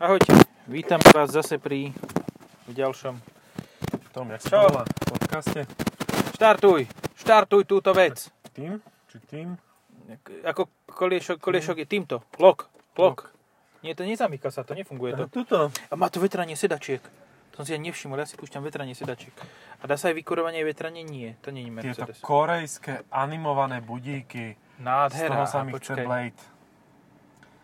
Ahojte, vítam vás zase pri v ďalšom. Tom, jak sa volá? Podcaste? Štartuj, štartuj túto vec. Tým? Či tým? Ako koliešok, koliešok je týmto. Lok, lok. Nie, to nezamýka sa, to nefunguje to. Tuto. A má to vetranie sedačiek. To som si aj nevšimol, ja si púšťam vetranie sedačiek. A dá sa aj vykurovanie vetranie? Nie, to nie je Tieto Mercedes. korejské animované budíky. Z Nádhera. toho sa mi chce. Blade.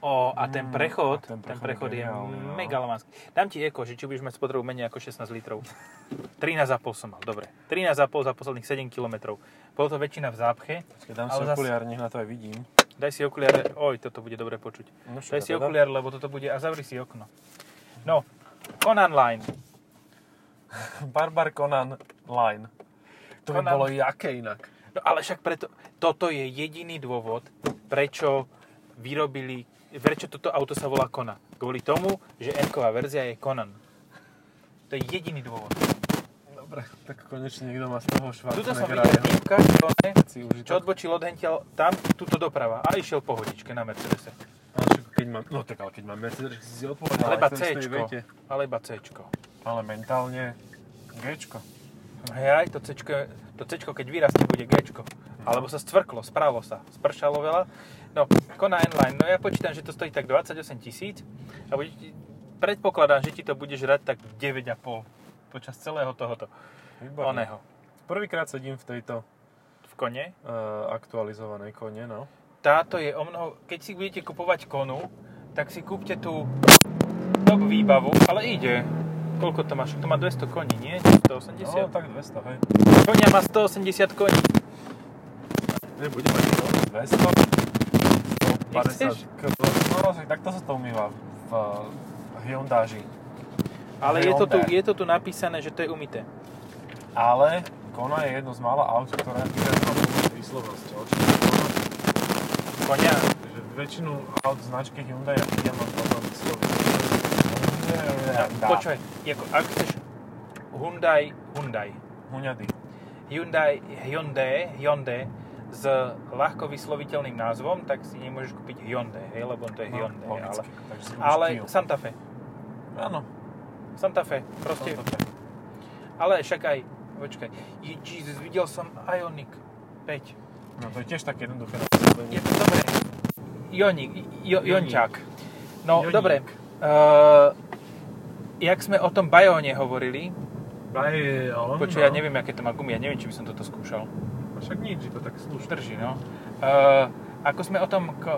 O, a ten Mm, prechod, a ten ten prechod prechod je je no. megalomanský. Dám ti eko, že či budeš mať spotrebu menej ako 16 litrov. 13,5 som mal, dobre. 13,5 za posledných 7 km. Bolo to väčšina v zápche. Keď dám si zas- okuliár, nech na to aj vidím. Daj si okuliare, oj, toto bude dobre počuť. No, Daj si teda. okuliare, lebo toto bude, a zavri si okno. No, Conan Line. Barbar Conan Line. To by Conan- bolo jaké inak. No ale však preto, toto je jediný dôvod, prečo vyrobili, prečo toto auto sa volá Conan. Kvôli tomu, že n verzia je Conan. To je jediný dôvod. Dobre, tak konečne niekto má z toho Tuto som videl týpka, si užitok. čo odbočil, odhential tam, túto doprava a išiel pohodičke na Mercedese. Ale však keď mám, no tak ale keď mám Mercedes, si si odpovedal. Ale stojí, Cčko. viete. Ale Cčko. Ale mentálne Gčko. Hej, to Cčko, to Cčko keď vyrastie, bude Gčko. Alebo sa stvrklo, spralo sa, spršalo veľa. No, Kona N-Line, no ja počítam, že to stojí tak 28 tisíc a bude, predpokladám, že ti to bude žrať tak 9,5 počas celého tohoto Výborne. oného. Prvýkrát sedím v tejto V kone. uh, aktualizovanej kone, no. Táto je o mnoho, keď si budete kupovať konu, tak si kúpte tú top výbavu, ale ide. Koľko to máš? To má 200 koní, nie? 180? No, tak 200, hej. Konia má 180 koní. Nebude mať to. 200. Nechceš? 150 kg. No, tak takto sa to umýva v uh, Hyundai. Ale je to, tu, Hyundai. je to tu napísané, že to je umité. Ale Kona je jedno z mála aut, ktoré vyrazilo Kona, Konia. že väčšinu aut značky Hyundai ja vidím mám potom výslovnosť. Počkaj, ako, ak chceš Hyundai, Hyundai, Huňady. Hyundai, Hyundai, Hyundai s ľahko vysloviteľným názvom, tak si nemôžeš kúpiť Hyundai, hej, lebo to je Hyundai. ale, No, logicky. Takže si ale Kia. Santa Fe. Áno. Santa Fe, proste. Santa Fe. Ale však aj, počkaj, Je- Jesus, videl som Ioniq 5. No to je tiež také jednoduché Je to dobré. Jonik, jo. Jončák. No, Joník. dobre. Uh, jak sme o tom Bajóne hovorili, Bajon, počuj, ja neviem, aké to má gumy, ja neviem, či by som toto skúšal. Však nič, je to tak slušné. Drží, no. Uh, ako sme o tom k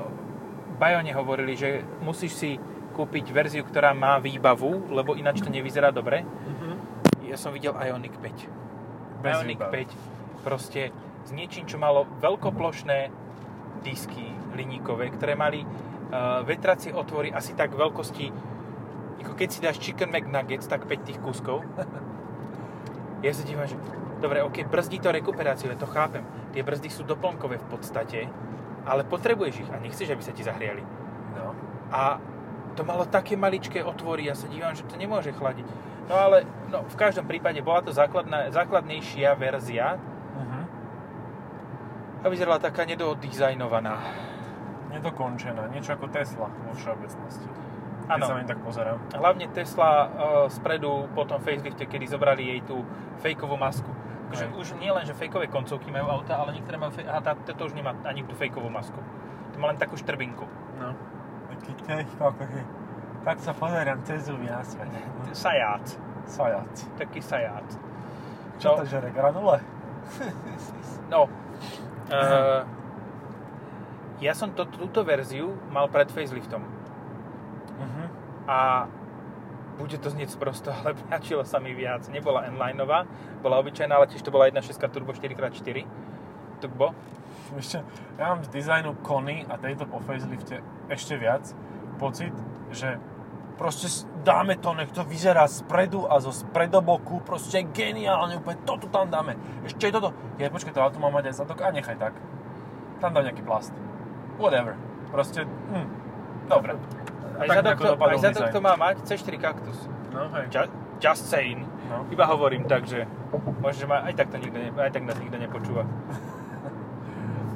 Bajóne hovorili, že musíš si kúpiť verziu, ktorá má výbavu, lebo ináč to nevyzerá dobre. Mhm. Ja som videl Ioniq 5. Bez Ioniq výbavy. 5 proste s niečím, čo malo veľkoplošné disky liníkové, ktoré mali uh, vetracie otvory asi tak veľkosti, ako keď si dáš Chicken McNuggets, tak 5 tých kúskov. Ja sa dívam, že dobre, ok, brzdí to rekuperáciu, ja to chápem. Tie brzdy sú doplnkové v podstate, ale potrebuješ ich a nechceš, aby sa ti zahriali. No. A to malo také maličké otvory, ja sa dívam, že to nemôže chladiť. No ale no, v každom prípade bola to základná, základnejšia verzia Mhm. a vyzerala taká nedodizajnovaná. Nedokončená, niečo ako Tesla vo všeobecnosti. Keď Áno. sa na tak pozerám. Hlavne Tesla uh, spredu po tom facelifte, kedy zobrali jej tú fejkovú masku. Takže už nie len, že fejkové koncovky majú auta, ale niektoré majú... Fej... Aha, tá, toto už nemá ani tú fejkovú masku. To má len takú štrbinku. No. Taký. Tak sa pozerám cez zuby na svet. Saját. Sajat. Taký saját. Čo No. to žere, granule? No, uh, ja som to, túto verziu mal pred faceliftom Mhm. a bude to znieť sprosto, ale páčilo sa mi viac. Nebola N-lineová, bola obyčajná, ale tiež to bola 1.6 turbo 4x4 turbo. Ešte, ja mám z dizajnu Kony a tejto po facelifte ešte viac pocit, že proste dáme to, nech to vyzerá spredu a zo spredoboku, proste geniálne, úplne toto tam dáme. Ešte toto. Je, počkaj, to auto má mať aj zadok a nechaj tak. Tam dám nejaký plast. Whatever. Proste, hm, dobre. Aj tak zadok, to, aj zadok to má mať C4 Cactus. No hej. Just, just saying. No. Iba hovorím, takže možno, že ma aj tak, to nikto ne, aj tak nás nikto nepočúva.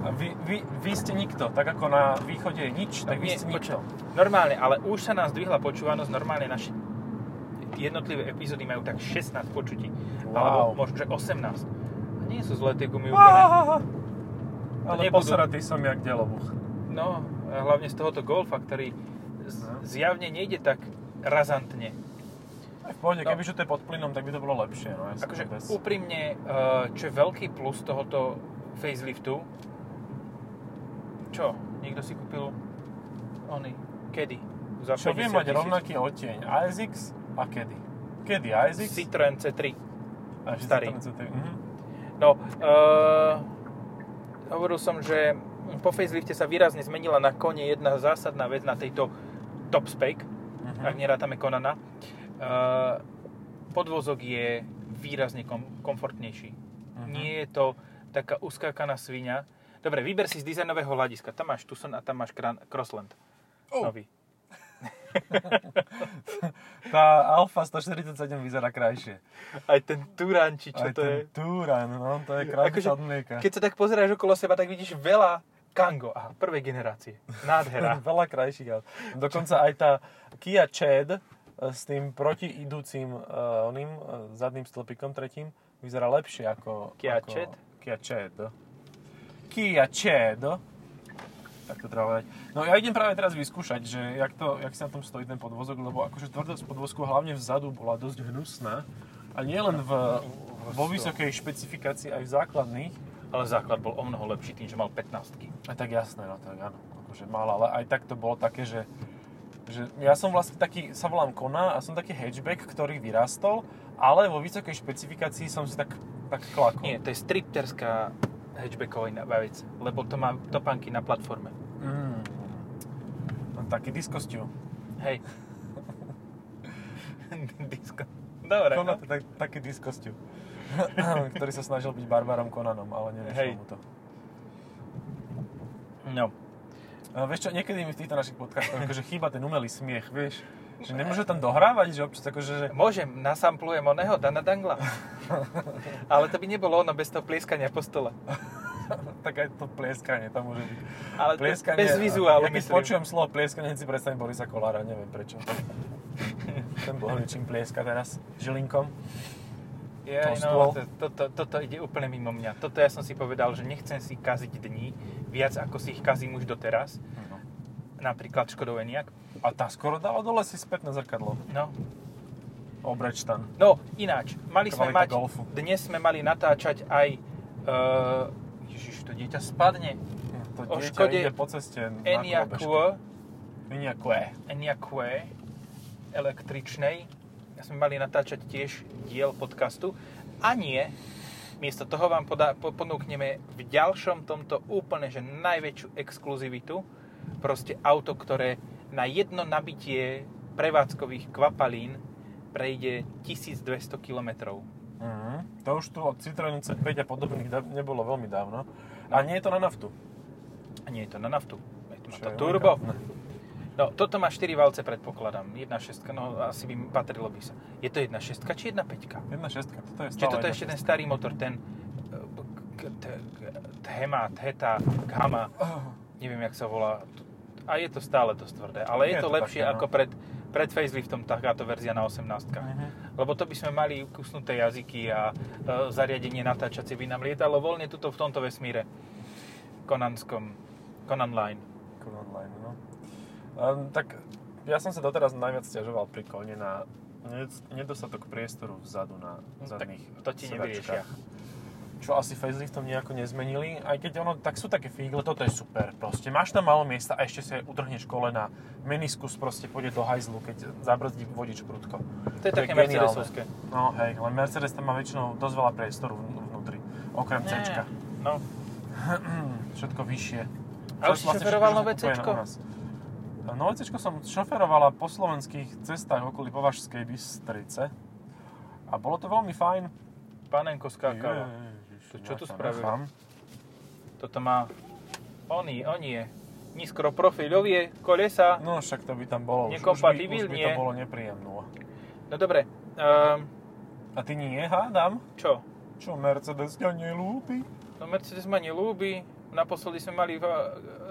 A vy, vy, vy ste nikto. Tak ako na východe je nič, tak vy Nie, ste nikto. počkaj. Normálne, ale už sa nám zdvihla počúvanosť, normálne naše jednotlivé epizódy majú tak 16 počutí. Wow. Alebo možno, že 18. A nie sú zlé tie gumy úplne. Á, Ale nebudú. posratý som jak delobuch. No, hlavne z tohoto Golfa, ktorý. Zjavne nejde tak razantne. V pohode, No. kebyže to je pod plynom, tak by to bolo lepšie. No, jasne, Akože bez... úprimne, eh, čo je veľký plus tohoto faceliftu, čo? Niekto si kúpil ony, kedy? Za Čo viem 50 mať rovnaký odtieň ASX a kedy? Kedy ASX? Citroen C3. a starý. Citroen C3. Mhm. No, uh, hovoril som, že po facelifte sa výrazne zmenila na kone jedna zásadná vec na tejto top spec, Mhm. ak nerátame Konana. Uh, podvozok je výrazne kom- komfortnejší. Mhm. Nie je to taká uskákaná svinia. Dobre, vyber si z dizajnového hľadiska. Tam máš Tucson a tam máš Kran- Crossland. Oh. Nový. Tá Alfa 147 vyzerá krajšie. Aj ten Turan, či čo Aj to je. ten Turan, no, to je krajšie Akože. Keď sa tak pozeráš okolo seba, tak vidíš veľa Kango. Aha, prvej generácie. Nádhera. Veľa krajších aut. Dokonca aj tá Kia Ceed e, s tým protiidúcim uh, oným uh, zadným stĺpikom tretím vyzerá lepšie ako... Kia ako? Kia Ceed. Kia Ceed. Tak to treba povedať. No ja idem práve teraz vyskúšať, že jak, to, jak sa na tom stojí ten podvozok, lebo akože tvrdosť podvozku hlavne vzadu bola dosť hnusná. A nie len v, vo vysokej špecifikácii, aj v základných. Ale základ bol o mnoho lepší tým, že mal 15 A tak jasné, no tak áno, akože mal, ale aj tak to bolo také, že, že ja som vlastne taký, sa volám Kona a som taký hatchback, ktorý vyrastol, ale vo vysokej špecifikácii som si tak, tak klakol. Nie, to je stripterská hatchbacková vec, lebo to má topánky na platforme. Mm. Mám taký diskostiu. Hej. Disko. Dobre, Kona, no. tak, taký diskostiu. ktorý sa snažil byť barbarom Konanom, ale nevyšlo mu to. no. A vieš čo, niekedy mi v týchto našich podcastoch akože chýba ten umelý smiech, vieš? Že nemôže tam dohrávať, že občas akože, že... Môžem, nasamplujem oného Dana Dangla. Ale to by nebolo ono bez toho plieskania po stole. tak aj to plieskanie tam môže byť. Ale to bez vizuálu, Ja keď myslím. počujem slovo plieskanie, si predstavím Borisa Kolára, neviem prečo. Ten bol niečím plieska teraz, žilinkom. Ja, no, stôl. to, toto, toto ide úplne mimo mňa. Toto ja som si povedal, že nechcem si kaziť dní viac, ako si ich kazím už doteraz. Napríklad Škodov Enyaq. A tá skoro dala dole si späť na zrkadlo. No, Obrečtan. no ináč, mali sme mať, golfu. dnes sme mali natáčať aj, uh, ježiš, to dieťa spadne, To O dieťa Škode ide po ceste na Enyaq kolobežke. Enyaq. Enyaq električnej. Sme mali natáčať tiež diel podcastu. A nie, miesto toho vám podá, po- ponúkneme v ďalšom tomto úplne, že najväčšiu exkluzivitu. Proste auto, ktoré na jedno nabitie prevádzkových kvapalín prejde 1200 km. Mhm. To už tu od Citroenu C5 a podobných nebolo veľmi dávno. A nie je to na naftu. A nie je to na naftu. Je to, má to turbo. unikátne. No, toto má 4 valce, predpokladám. 1.6, no asi by patrilo by sa. Je to 1.6 či 1.5? 1.6, toto je stále Čiže toto je ešte 1.6. ten starý motor, ten eh, Thema, Theta, Gama, neviem, jak sa volá. A je to stále dosť tvrdé, ale je, Je to, to lepšie také, no. ako pred, pred faceliftom takáto verzia na 18 Mhm. Lebo to by sme mali kusnuté jazyky a e, zariadenie natáčacie by nám lietalo voľne tuto v tomto vesmíre. Konanskom, Conan Line. Cool online, no. Um, tak ja som sa doteraz najviac stiažoval pri kone na ned- nedostatok priestoru vzadu na No, tak zadných to ti nevyriešia. sedačkách. Čo asi faceliftom nejako nezmenili, aj keď ono, tak sú také figle, toto je super, proste máš tam málo miesta a ešte si aj utrhneš kolena, meniskus proste pôjde do hajzlu, keď zabrzdí vodič prudko. To je také geniálne. Mercedesovské. No hej, len Mercedes tam má väčšinou dosť veľa priestoru vn- vnútri, okrem C. No, Všetko vyššie. A už si šoferoval všetko, nové C-čko? C som šoferovala po slovenských cestách okolí Považskej Bystrice a bolo to veľmi fajn. panenko skákala. To čo tu spravili? nechám. Toto má... Oni, oni je. Nízkro profilovie kolesa. No však to by tam bolo. Už- Už by, už by Nekompatibilne. to bolo nepríjemné. No dobre. Um, A ty nie, hádam? čo? Čo, Mercedes ťa nelúbi? No Mercedes ma nelúbi. Naposledy sme mali v eh,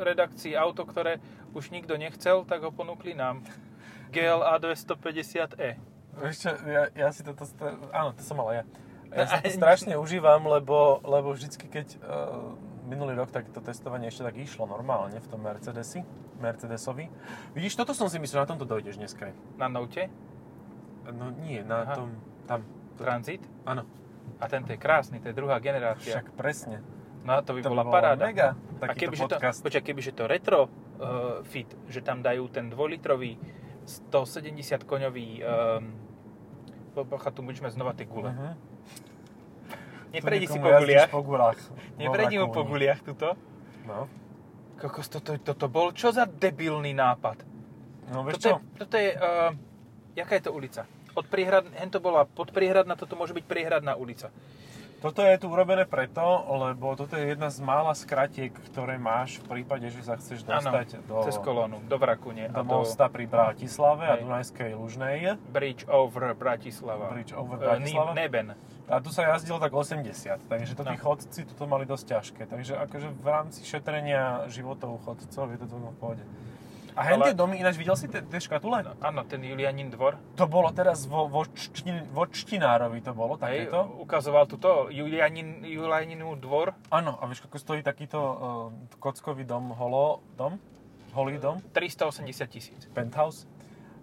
redakcii auto, ktoré už nikto nechcel, tak ho ponúkli nám. GLA 250e. Vieš čo, ja, ja si toto... Áno, to som mal ja. Ja si to strašne užívam, lebo, lebo vždycky, keď uh, minulý rok tak to testovanie ešte tak išlo normálne v tom Mercedesi, Mercedesovi. Vidíš, toto som si myslel, na tomto dojdeš dneska. Na Note? No nie, na Aha. tom, tam. Transit? Áno, A tento je krásny, to je druhá generácia. však presne. No to by To bola bolo paráda. mega, A kebyže to, počkaj, kebyže to retro uh, fit, že tam dajú ten 2-litrový 170 koňový um, tu budeme znova tie gule. Mhm. Neprejdi Tu si po guliach. po gulách. Neprejdi mu po guliach tuto. No. Kokos, toto, toto bol čo za debilný nápad? No vieš Toto je, čo? toto je uh, jaká je to ulica? Od priehrad, hen to bola podpriehradná, toto môže byť priehradná ulica. Toto je tu urobené preto, lebo toto je jedna z mála skratiek, ktoré máš v prípade, že sa chceš dostať do, cez kolónu, do Vrakune do a do mosta pri Bratislave a Hej. Dunajskej Lužnej. Bridge over Bratislava. Bridge over Eh, Bratislava. Neben. A tu sa jazdilo tak 80, takže to tí No. chodci toto mali dosť ťažké. Takže akože v rámci šetrenia životov chodcov je to v pohode. A hen Ale- tie domy, ináč videl si tie tie škatule? No, áno, ten Julianin dvor. To bolo teraz vo, vo, čtin, vo Čtinárovi to bolo, Hej, takéto. ukazoval tuto Julianin, Julianinu dvor. Áno, a vieš, koľko stojí takýto uh, kockový dom, holo, dom? Holý dom? 380 tisíc. Penthouse?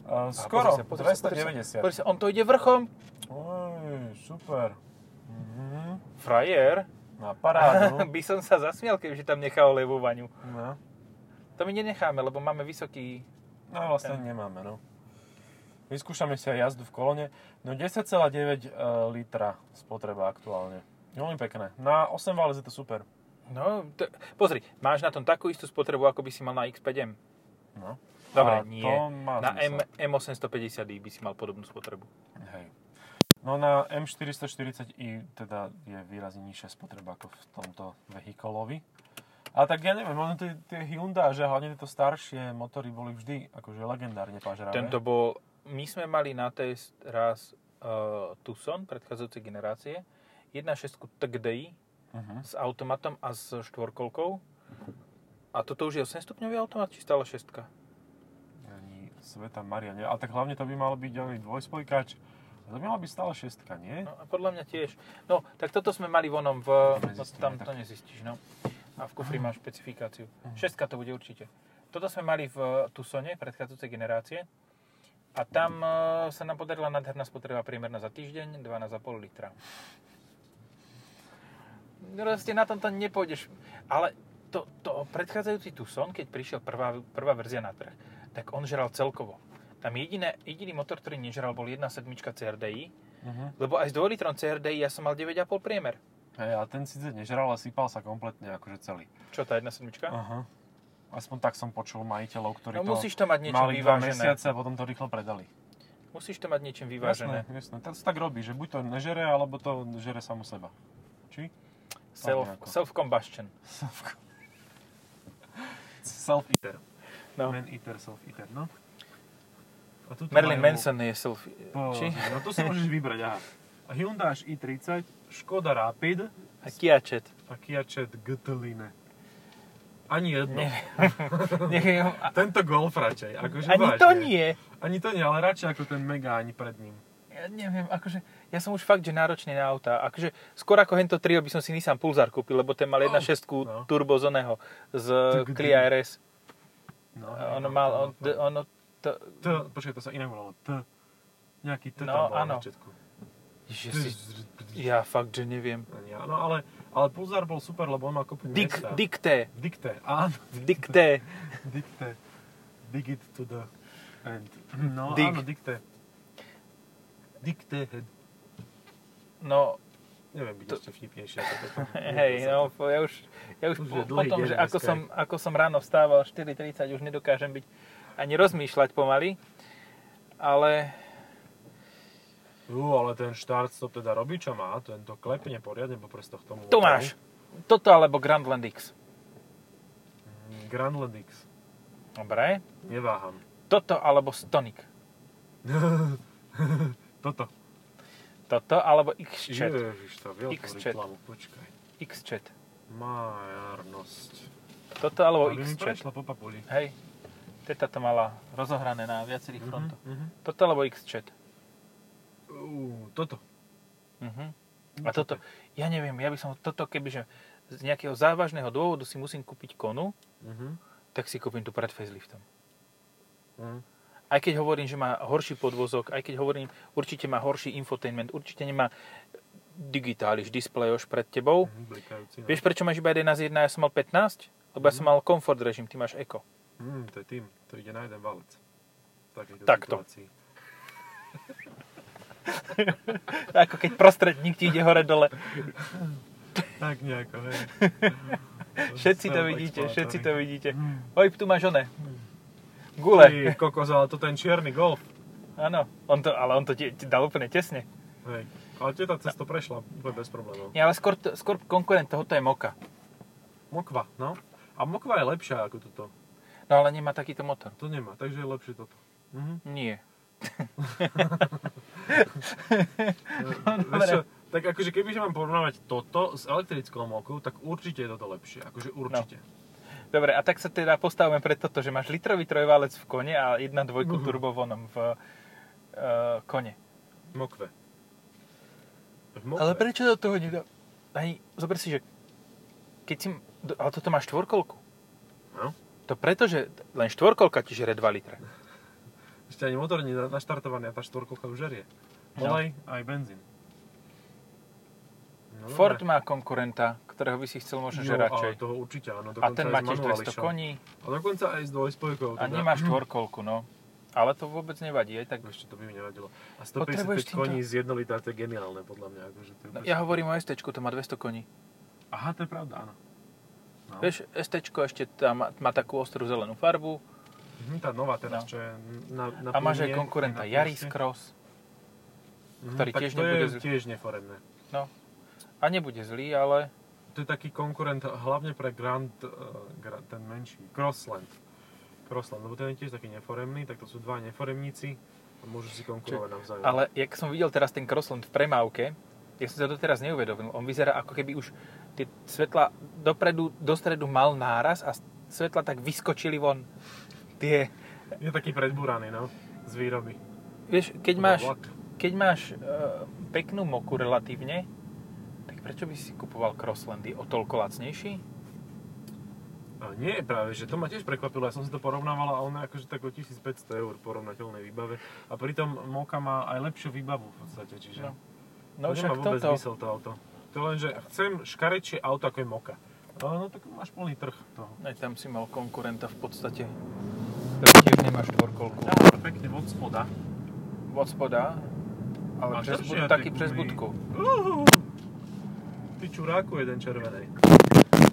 Uh, skoro, pozri sa, pozri sa, pozri sa. 290. Pozri sa, on to ide vrchom. Oj, super. Mhm, Frajer. na parádu. by som sa zasmial, kebyže tam nechal levú vaňu. No, To my nenecháme, lebo máme vysoký... no vlastne nemáme, no. Vyskúšame si aj jazdu v kolone. No 10,9 uh, litra spotreba aktuálne. Veľmi pekné. Na 8 válec je to super. No, to, pozri, máš na tom takú istú spotrebu, ako by si mal na X5M. No. Dobre, A nie. Na M, zmysel. M850i by si mal podobnú spotrebu. Hej. No na M440i teda je výrazne nižšia spotreba ako v tomto vehikolovi. Ale tak ja neviem, ono tie, tie Hyundai, že hlavne tieto staršie motory boli vždy akože legendárne pažeravé. Tento bol... My sme mali na test raz uh, Tucson, predchádzajúcej generácie, 1.6 TGDI Uh-huh. s automatom a s štvorkolkou. A toto už je 8 stupňový automat, či stále 6? Ani Sveta Maria, nie? Ale tak hlavne to by mal byť oný dvojspojkač. To by mala byť stále šestka, nie? No, podľa mňa tiež. No, tak toto sme mali vonom v... No, tam to nezistíš, no. A v kufri máš špecifikáciu. Šestka to bude určite. Toto sme mali v Tucsone, predchádzajúcej generácie. A tam e, sa nám podarila nádherná spotreba priemerná za týždeň, 12,5 litra. Proste na tomto nepôjdeš. Ale to, to predchádzajúci Tucson, keď prišiel prvá, prvá verzia na trh, tak on žeral celkovo. Tam jediné, jediný motor, ktorý nežeral, bol 1.7 CRDI, Uh-huh. lebo aj s 2 litrom CRDI ja som mal 9,5 priemer. Hej, a ten síce nežral, ale sypal sa kompletne akože celý. Čo tá 1.7? Aha. Aspoň tak som počul majiteľov, ktorí No to musíš to mať niečo mali dva mesiace a potom to rýchlo predali. Musíš to mať niečím vyvážené. Jasné, jasné. Tak sa tak robí, že buď to nežere, alebo to žere samu seba. Či? Self, self-combustion. Self-eater. No. Man-eater, self-eater, no. A Marilyn majú- Manson je self... Po, Či? No tu si môžeš vybrať, aha. Hyundai i30, Škoda Rapid A Kia Ceed. a Kia Ceed GT-Line. Ani jedno. Neviem, Tento Golf radšej. Akože ani vážne. to nie. Ani to nie, ale radšej ako ten Mega ani pred ním. Ja neviem, akože, ja som už fakt, že náročný na auta. Akože, skôr ako hento trio by som si Nissan Pulsar kúpil, lebo ten mal 1.6 No. turbo z oného, z Clio RS. No, Ono mal, on, ono, T, počkaj, to sa inak volalo. T. Nejaký T No, tam bol na začiatku. Že si, ja fakt, že neviem. Ja. No ale, ale Pulsar bol super, lebo on mal kopu Dik, miesta. dikté, Dikte, áno. dikté. Dikte. Dig it to the end. No Dig. áno, dikte. Dikte head. No, Neviem byť To- ešte vtipnejšie hej, no, ja už, ja už, Už po, po tom, že ako som, ako som ráno vstával 4.30, už nedokážem byť ani rozmýšľať pomaly. Ale Ú, ale ten štart stop teda robí, čo má. Tento klepne poriadne po prstoch tomu. tu máš. Toto alebo Grandland X. Grandland X. Dobre. Neváham. Toto alebo Stonic. Toto. Toto alebo X-Chat. Ježiš, to X-Chat. počkaj. X-Chat. Majárnosť. Toto alebo mi X-Chat. po papuli. Hej. Teta to mala rozohrané na viacerých frontoch. Mhm, mhm. Toto alebo X-Chat. Uú, toto. Mhm. A toto, ja neviem, ja by som toto, kebyže z nejakého závažného dôvodu si musím kúpiť konu, Mhm. tak si kúpim tu pred faceliftom. Mhm. Aj keď hovorím, že má horší podvozok, aj keď hovorím, určite má horší infotainment, určite nemá digitáliš, displej už pred tebou. No. Vieš, prečo máš iba 1 ja som mal 15? Lebo ja som mal comfort režim, ty máš eco. Mm, to je tým. To ide na jeden valec. Takejto Takto. situácii. Ako keď prostredník ti ide hore-dole. Tak nejako, hej. Všetci to vidíte, všetci to vidíte. Mm. Oj, tu máš one. Gule. Ty kokos, ale to ten čierny golf. Áno, on to, ale on to ti, ti dal úplne tesne. Hej. Ale teta cez to prešla úplne bez problémov. Nie, ale skôr, skôr konkurent tohoto je Moka. Mokva, no. A Mokva je lepšia ako toto. No ale nemá takýto motor. To nemá, takže je lepšie toto. Mhm. Nie. Vieš čo, tak akože keby mám porovnávať toto s elektrickou mokou, tak určite je toto lepšie. Akože určite. Dobre, a tak sa teda postavíme pred toto, že máš litrový trojválec v kone a jedna dvojku Mhm. turbovonom v uh, kone. Mokve. V Mokve. Ale prečo do toho nedá... Ani, zober si, že keď si... Ale toto má štvorkolku. No. To preto, že len štvorkolka ti žere 2 litre. Ešte ani motor nie je naštartovaný a tá štvorkolka už žerie. No. Olej aj benzín. No, Ford má konkurenta, ktorého by si chcel možno že Jo, radšej. toho určite áno. A ten má tiež 200 manuálišom. koní A dokonca aj s dvojspojkou. a nemá štvorkolku, no. Ale to vôbec nevadí, aj tak... Ešte to by mi nevadilo. A Potrebuješ 155 týmto- koní z 1 litra, to je geniálne podľa mňa. Akože to je No, ja hovorím o ST, to má 200 koní. Aha, to je pravda, áno. No. Vieš, ST ešte tam má, má takú ostrú zelenú farbu Mhm, tá nová teraz, No. čo je na, na a máš aj konkurenta Yaris. Cross. Mhm, ktorý tak tiež to nebude je zl- tiež neforemné. No. A nebude zlý, ale To je taký konkurent hlavne pre Grand, uh, Gra- ten menší, Crossland. Crossland, lebo ten je tiež taký neforemný, tak to sú dva neforemníci a môžu si konkurovať navzájom. Ale jak som videl teraz ten Crossland v premávke, ja som sa doteraz neuvedomil, on vyzerá ako keby už tie svetla dopredu, do stredu mal náraz a svetla tak vyskočili von. Tie, Je taký predbúraný, no, z výroby. vieš, keď Podľa máš, vlak. keď máš e, peknú moku relatívne, tak prečo by si kupoval Crosslandy? O toľko lacnejší? Ale nie, práve, že to ma tiež prekvapilo, ja som si to porovnával a on je akože tak o 1500 eur porovnateľnej výbave. A pritom Moka má aj lepšiu výbavu v podstate, čiže No. to No nemá však vôbec toto. zmysel to auto. To len, že chcem škarečie auto ako je Moka. No, no tak máš plný trh toho. Aj tam si mal konkurenta v podstate, ktorý tiež nemá štvorkolku. No, pekne od spoda. Od spoda, ale A přes, bud- taky tie přes gumy. budku. Uhu. Ty čuráku jeden červenej.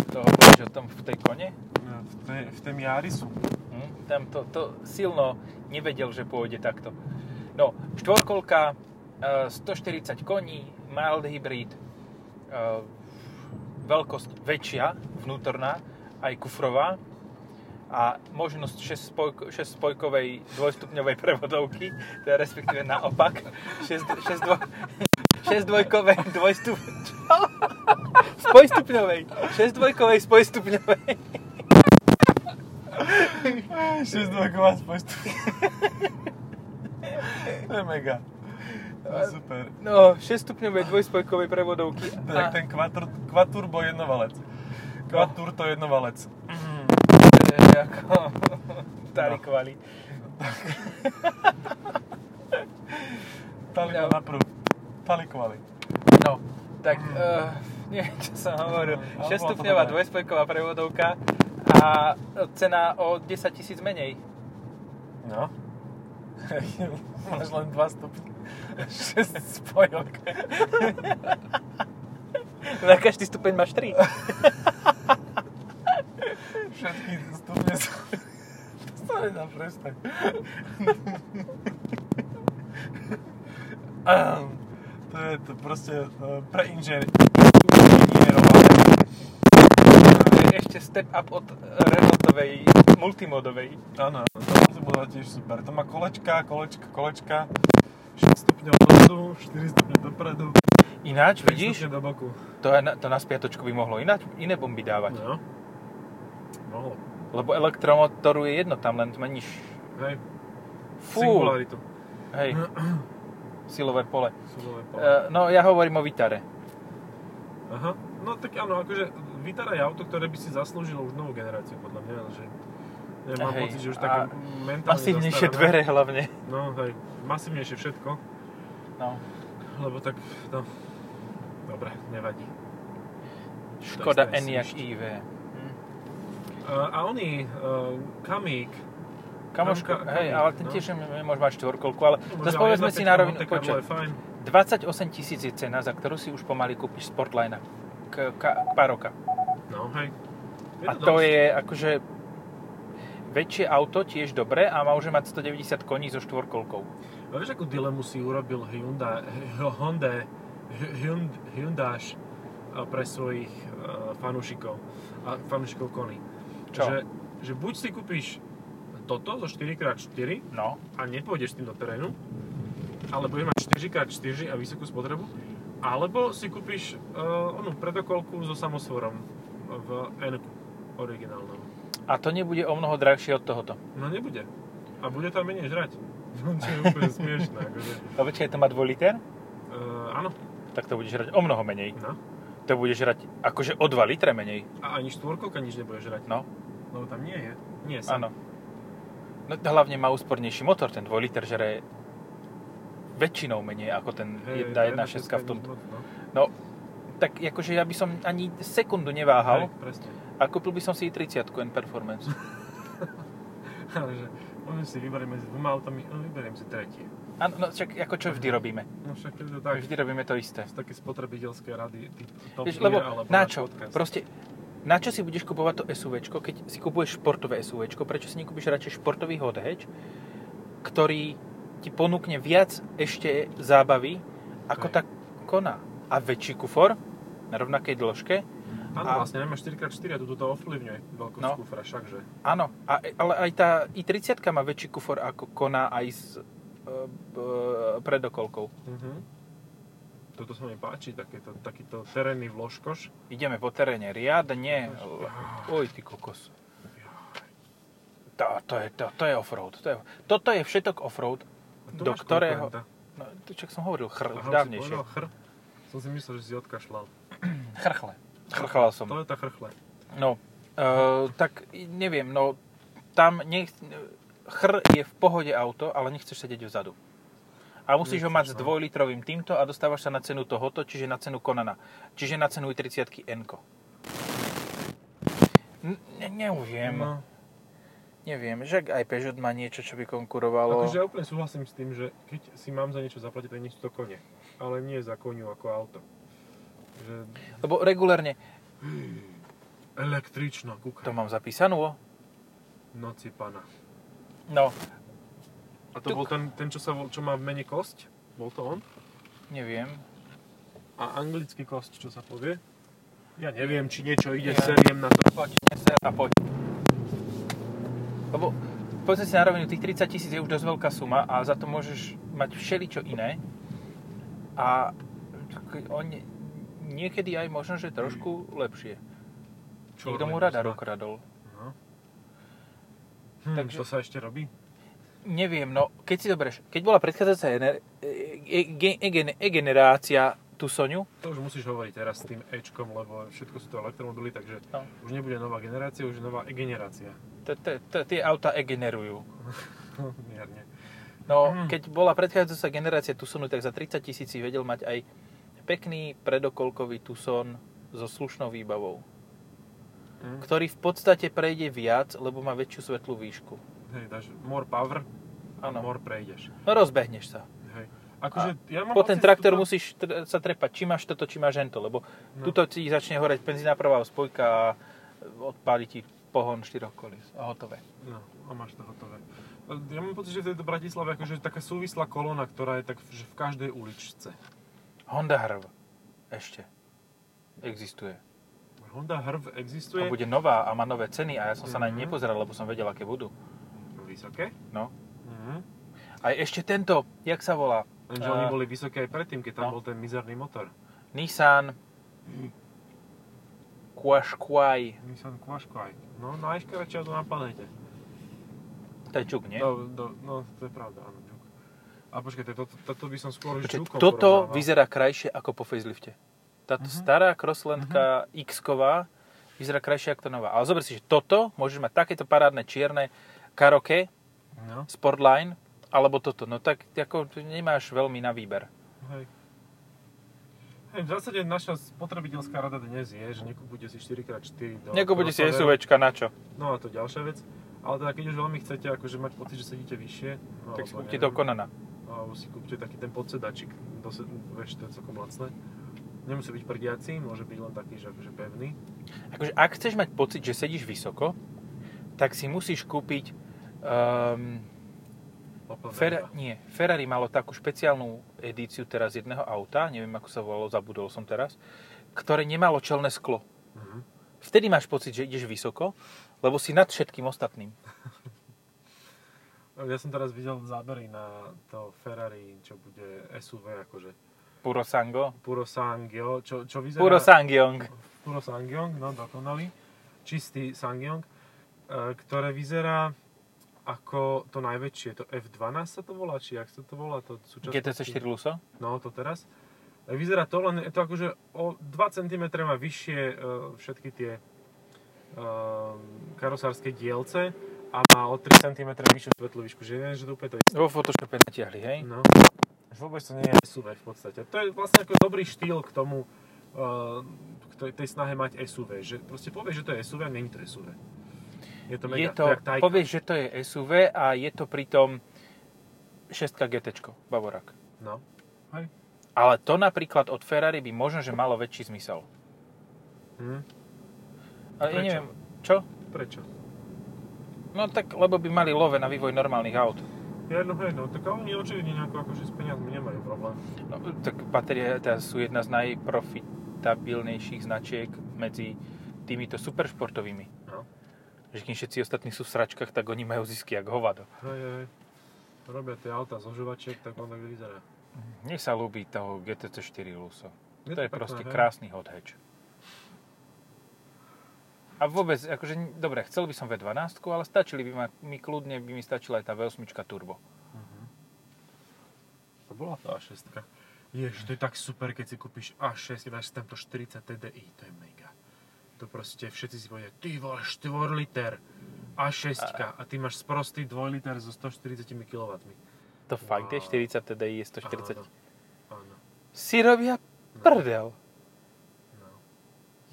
To hovoríš o tom v tej kone? No, v, tej, v tém Jarisu. Hm? Tam to, to silno nevedel, že pôjde takto. No, štvorkolka, e, 140 koní, mild hybrid, e, veľkosť väčšia, vnútorná, aj kufrová a možnosť 6, spojko, 6 spojkovej dvojstupňovej prevodovky, je respektíve naopak, 6, 6, dvo, 6 dvojkovej dvojstup... Spojstupňovej, 6 dvojkovej spojstupňovej. 6 dvojková spojstu. to je mega. To je super. No, 6-stupňovej dvojspojkovej prevodovky. To je jak ten kvatur, kvaturbo jednovalec. Kvaturto jednovalec. To je ako starý No. kvali. Taliko No. naprv. No, tak uh, neviem, čo som hovoril. Ale 6 bolo to stupňová dobré. dvojspojková prevodovka a cena o 10 tisíc menej. No. Máš len 2 stupne. 6 spojok. Na každý stupeň máš 3. Všetky stupne sú... Nedá prestať. Ehm, to je to proste uh, pre inžinier- inžinierované. Ešte step up od Renaultovej multimodovej. Áno, to budovať tiež super. To má kolečka, kolečka, kolečka. 6 stupňov dozadu, 4 stupňov dopredu. Ináč, vidíš? do boku. To, je to na spiatočku by mohlo ináč, iné bomby dávať. No. Mohlo. Lebo elektromotoru je jedno, tam len zmeníš... Hej. Fú, Singularitu. hej, silové pole. Silové pole. E, no, ja hovorím o Vitare. Aha. No tak áno, akože Vitara je auto, ktoré by si zaslúžilo už novú generáciu, podľa mňa, že ja mám Hej, pocit, že už také mentálne Masívnejšie zastarané. dvere hlavne. No hej, masívnejšie všetko, No. lebo tak, no, dobre, nevadí. Škoda To Enyaq iV. Hm. A, a oni, uh, Kamík, Kamoško, Kam- kam- hej, kam- ale ten no. tiež nemôže mať štvorkolku, ale zase povedzme si na rovinu, počkaj, je fajn. 28 tisíc je cena, za ktorú si už pomaly kúpiš Sportline k, k, k pár roka. No hej. A to je akože väčšie auto, tiež dobré a môže mať 190 koní so štvorkolkou. A vieš, akú dilemu si urobil Hyundai, Honda, Hyund- Hyundai pre svojich uh, fanúšikov a fanúšikov Kony? Čo? Že, že buď si kúpiš toto zo 4x4 No, a nepôjdeš s tým do terénu, ale budeš mať 4x4 a vysokú spotrebu, alebo si kúpiš uh, onú predokolku so samosvorom v n originálnom. A to nebude o mnoho drahšie od tohoto. No nebude. A bude tam menej žrať. Čo je úplne smiešné. Akože. A počkaj, to má 2 liter? Uh, áno. Tak to budeš žrať o mnoho menej. No. To budeš žrať akože o 2 litre menej. A ani štvorkolka nič nebude žrať. No, Lebo tam nie je. Nie som. áno. No to hlavne má úspornejší motor, ten 2 liter žere väčšinou menej ako ten 1.6 v tom. No. No, tak akože ja by som ani sekundu neváhal Hej, presne. A kúpil by som si i 30 N Performance. Ale že môžem si vyberieť medzi dvoma autami, no vyberiem si tretie. Áno, no však ako čo vždy robíme. No však je to tak. Vždy robíme to isté. Z také spotrebiteľské rady, Top Vieš, lebo alebo na čo? podcast. Proste, na čo si budeš kupovať to SUVčko, keď si kupuješ športové SUVčko, prečo si nekúpiš radšej športový hot hatch, ktorý ti ponúkne viac ešte zábavy ako Hej. tá Kona. A väčší kufor na rovnakej dĺžke. Áno, a- vlastne nemáš 4x4 a toto to ovplyvňuje veľkosť No. kufra, všakže. Áno, a, ale aj tá i30 má väčší kufor ako Kona aj s e, e, predokolkou. Mhm. Toto sa mi páči, takéto, takýto terénny vložkoš. Ideme po teréne riadne. Oj, ty kokos. To, to, je, to, to je offroad. To je, toto je všetok offroad, do ktorého... konkurenta. No, to čo som hovoril, chr, Aha, si dávnejšie. povedal chr. Som si myslel, že si odkašľal. Chrchle. Chrchlal som. To je tá chrchle. No, uh, tak neviem, no tam nech, chr je v pohode auto, ale nechceš sedieť vzadu. A musíš ho mať s Nechceš, no. dvojlitrovým týmto a dostávaš sa na cenu tohoto, čiže na cenu Konana. Čiže na cenu i30 n ne, Neviem, No, neviem, že aj Peugeot má niečo, čo by konkurovalo. akože ja úplne súhlasím s tým, že keď si mám za niečo zaplatiť, tak nech sú to kone. Ale nie za koniu ako auto. Že Lebo regulérne, električno, kúka. to mám zapísanú, Noci pana. no, A to Tuk. bol ten, ten čo, sa, čo má v mene kosť? Bol to on? neviem. A anglický kosť, čo sa povie? Ja neviem, či niečo ide Ja. seriem na to. Poď, neser a poď. Lebo povedzme si na rovinu, tých 30 tisíc je už dosť veľká suma a za to môžeš mať všeličo iné. A on, niekedy aj možno, že trošku lepšie. Niekto mu radar ukradol. No. Hm, Takže- To sa ešte robí? Neviem, no keď si zoberieš, keď bola predchádzajúca ener- e- e- e- e-generácia Tucsonu, To už musíš hovoriť teraz s tým Ečkom, lebo všetko sú to elektromobily, takže No. už nebude nová generácia, už je nová e-generácia. tie auta e-generujú. Mierne. No, Mm. keď bola predchádzajúca generácia Tucsonu, tak za 30 tisíc vedel mať aj pekný predokolkový Tucson so slušnou výbavou, Hm. ktorý v podstate prejde viac, lebo má väčšiu svetlú výšku. Hej, dáš more power a Áno. more prejdeš. No rozbehneš sa. Hej. Akože, ja mám Po ten traktor že toto- musíš tr- sa trepať, či máš toto, či máš hento, lebo No. tuto ti začne horeť benzína prvá spojka a odpáli ti pohon štyroch kolíc a hotové. No, a máš to hotové. Ja mám pocit, že v tejto Bratislave akože taká súvislá kolóna, ktorá je tak v každej uličce. Honda Hrv ešte existuje. Honda Hrv existuje A bude nová a má nové ceny a ja som sa na ne Mhm. nepozeral, lebo som vedel, aké budú. vysoké. No. Mhm. A ešte tento, jak sa volá? Lenže A- oni boli vysoké aj predtým, keď tam No. bol ten mizerný motor. Nissan Qashqai. Nissan Qashqai. No, najškarečšie auto na planete. To je čuk, nie? Do, do, no, to je pravda, áno. A počkajte, toto, toto by som skôr už Počkej, toto porovnával. vyzerá krajšie ako po facelifte. Táto Mhm. stará Crosslandka X-ková vyzerá krajšie ako to nová. Ale zober si, že toto môžeš mať takéto parádne čierne Karoke No, Sportline, alebo toto. No tak ako nemáš veľmi na výber. hej. Hej, v zásade naša spotrebiteľská rada dnes je, že nekupujte si 4x4 do Nekúpite si. SUVčka, na čo? No a to ďalšia vec. Ale teda keď už veľmi chcete akože mať pocit, že sedíte vyššie, no, Tak si kúpte to Konana. Si kúpte taký ten podsedačik, do se, vieš, to je celkom lacné. Nemusí byť prdiaci, môže byť len taký, že akože pevný. Akože, ak chceš mať pocit, že sedíš vysoko, tak si musíš kúpiť um, Opel Fer- nie, Ferrari malo takú špeciálnu edíciu teraz jedného auta, neviem ako sa volalo, zabudol som teraz, ktoré nemalo čelné sklo. Mhm. Vtedy máš pocit, že ideš vysoko, lebo si nad všetkým ostatným. Ja som teraz videl zábery na to Ferrari, čo bude SUV, akože Puro Sango. Puro Sangyo, čo, čo vyzerá... Puro Sangyong. Puro Sangyong, no dokonalý. Čistý Sangyong, e, ktoré vyzerá ako to najväčšie, to F12 sa to volá, či jak sa to volá? To súčasnosti? GTC 4 Luso. No, to teraz. E, Vyzerá to len, je to akože o 2 cm má vyššie e, všetky tie karosárske dielce a má o 3 cm vyššiu svetlú výšku, že neviem, že to úplne to isté. Vo Photoshope natiahli, hej? No. Vôbec to nie je SUV v podstate. To je vlastne ako dobrý štýl k tomu, uh, k tej, tej snahe mať SUV. Že proste povieš, že to je SUV a není to SUV. Je to mega, Je to, Taycan. povieš, že to je SUV a je to pritom 6 GT, Bavorák. No. Hej. Ale to napríklad od Ferrari by možno, že malo väčší zmysel. Hm. Ale ja Prečo? neviem, čo? Prečo? No tak, lebo by mali love na vývoj normálnych aut. Ja, no hej, no, tak oni očividne nejako akože s peniazmi nemajú problém. No, tak batérie teraz sú jedna z najprofitabilnejších značiek medzi týmito superšportovými. No. Že kým všetci ostatní sú v sračkách, tak oni majú zisky jak hovado. Hej, hej. Robia tie auta z ožovačiek, tak on tak vyzerá. Mne sa ľúbi toho GTC 4 Luso. Je to je pekné, proste hej. krásny hot hatch. A vôbec, akože, dobre, chcel by som V12, ale stačili by ma, mi kľudne by mi stačila aj tá V8 Turbo. To bola tá A6. Jež, to je tak super, keď si kúpiš A6 a dáš si tam to 40 TDI, to je mega. To proste všetci si povedia, ty vole, 4 liter A6 a ty máš sprostý 2 liter so 140 kW. To fakt je, Wow. 40 TDI je 140. Áno, áno, Si robia prdel. no.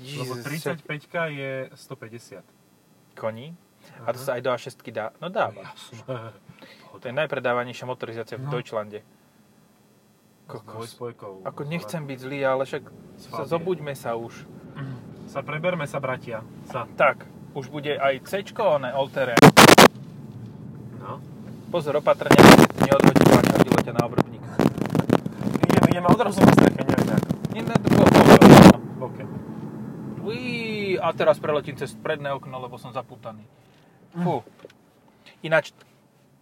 Lebo Ježiš, 35 je 150. koní. A to sa aj do A6 dá. No dáva. To je najpredávanejšia motorizácia v No. Deutschlande. Kokos. Ako nechcem byť zlý, ale však sa zobuďme sa už. Sa preberme sa, bratia. Sa. Tak, už bude aj C, one Altere. No. Pozor, opatrne, neodhodilo a nehodilo ťa na obrubník. Ideme, ideme odrazu na streche, neviem ako. Nie, ne, po, pozor. no. Uí, a teraz preletím cez predné okno, lebo som zaputaný. Fú. Ináč,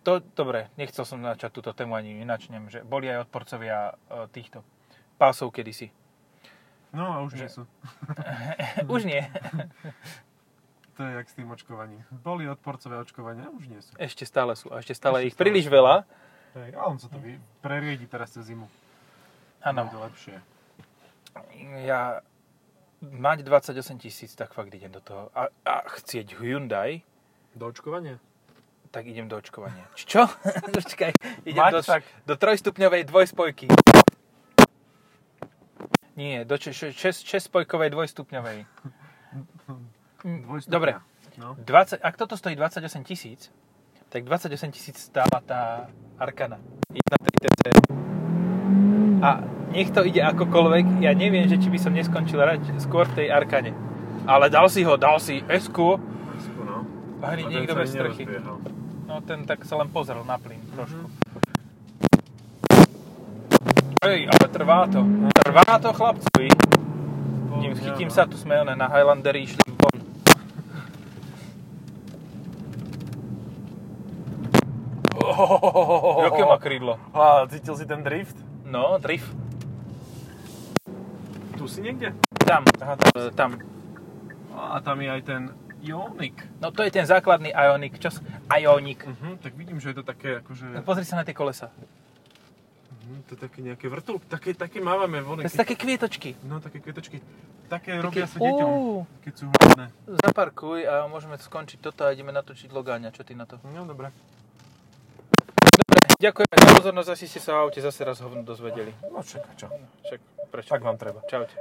to, dobre, nechcel som načať túto tému ani načnem, že boli aj odporcovia e, týchto pásov kedysi. No a už Že- nie sú. Už nie. To je jak s tým očkovaním. Boli odporcové očkovania, už nie sú. Ešte stále sú. A ešte stále Ešte ich stále príliš sú. veľa. Hej, a on sa to vy, preriedi teraz cez zimu. Áno. Lepšie. Ja mať 28 tisíc, tak fakt idem do toho. A, a chcieť Hyundai, Do očkovania? tak idem do očkovania. Čo? Počkaj, idem Mať do, tak- do trojstupňovej dvojspojky. Nie, do če- še- šes- šestspojkovej dvojstupňovej. Dvojstupňa. Dobre, No. 20, ak toto stojí 28 tisíc, tak 28 tisíc stála tá Arkana. 1.3 TC. A nech to ide akokoľvek, ja neviem, že či by som neskončil rať skôr v tej Arkane. Ale dal si ho, dal si S-ku. Prsku, no. Niekto bez strechy. No ten tak sa len pozrel na plyn trošku. Mhm. Ej, ale trvá to. Trvá to chlapcovi. Kým chytím mňa, sa, tu sme one na Highlanderi išli von. Oh, Jaké má krídlo? A cítil si ten drift? No, drift. Tu si niekde? Tam, Aha, tam. e, tam. A tam je aj ten Ioniq. No to je ten základný Ioniq. Čo? s- Ioniq. Uh-huh, tak vidím, že je to také akože... Pozri sa na tie kolesa. Uh-huh, to je také nejaké vrtul. Také, také mávame vone. To sú také kvietočky. No, také kvietočky. Také Také, robia sa deťom, Uú, keď sú hladné. zaparkuj a môžeme skončiť toto a ideme natočiť Logáňa. Čo ty na to? No, dobre. Ďakujeme za pozornosť. Asi ste sa o aute zase raz hovno dozvedeli. No, čaká, čo. Však prečo? Tak vám treba. Čaute.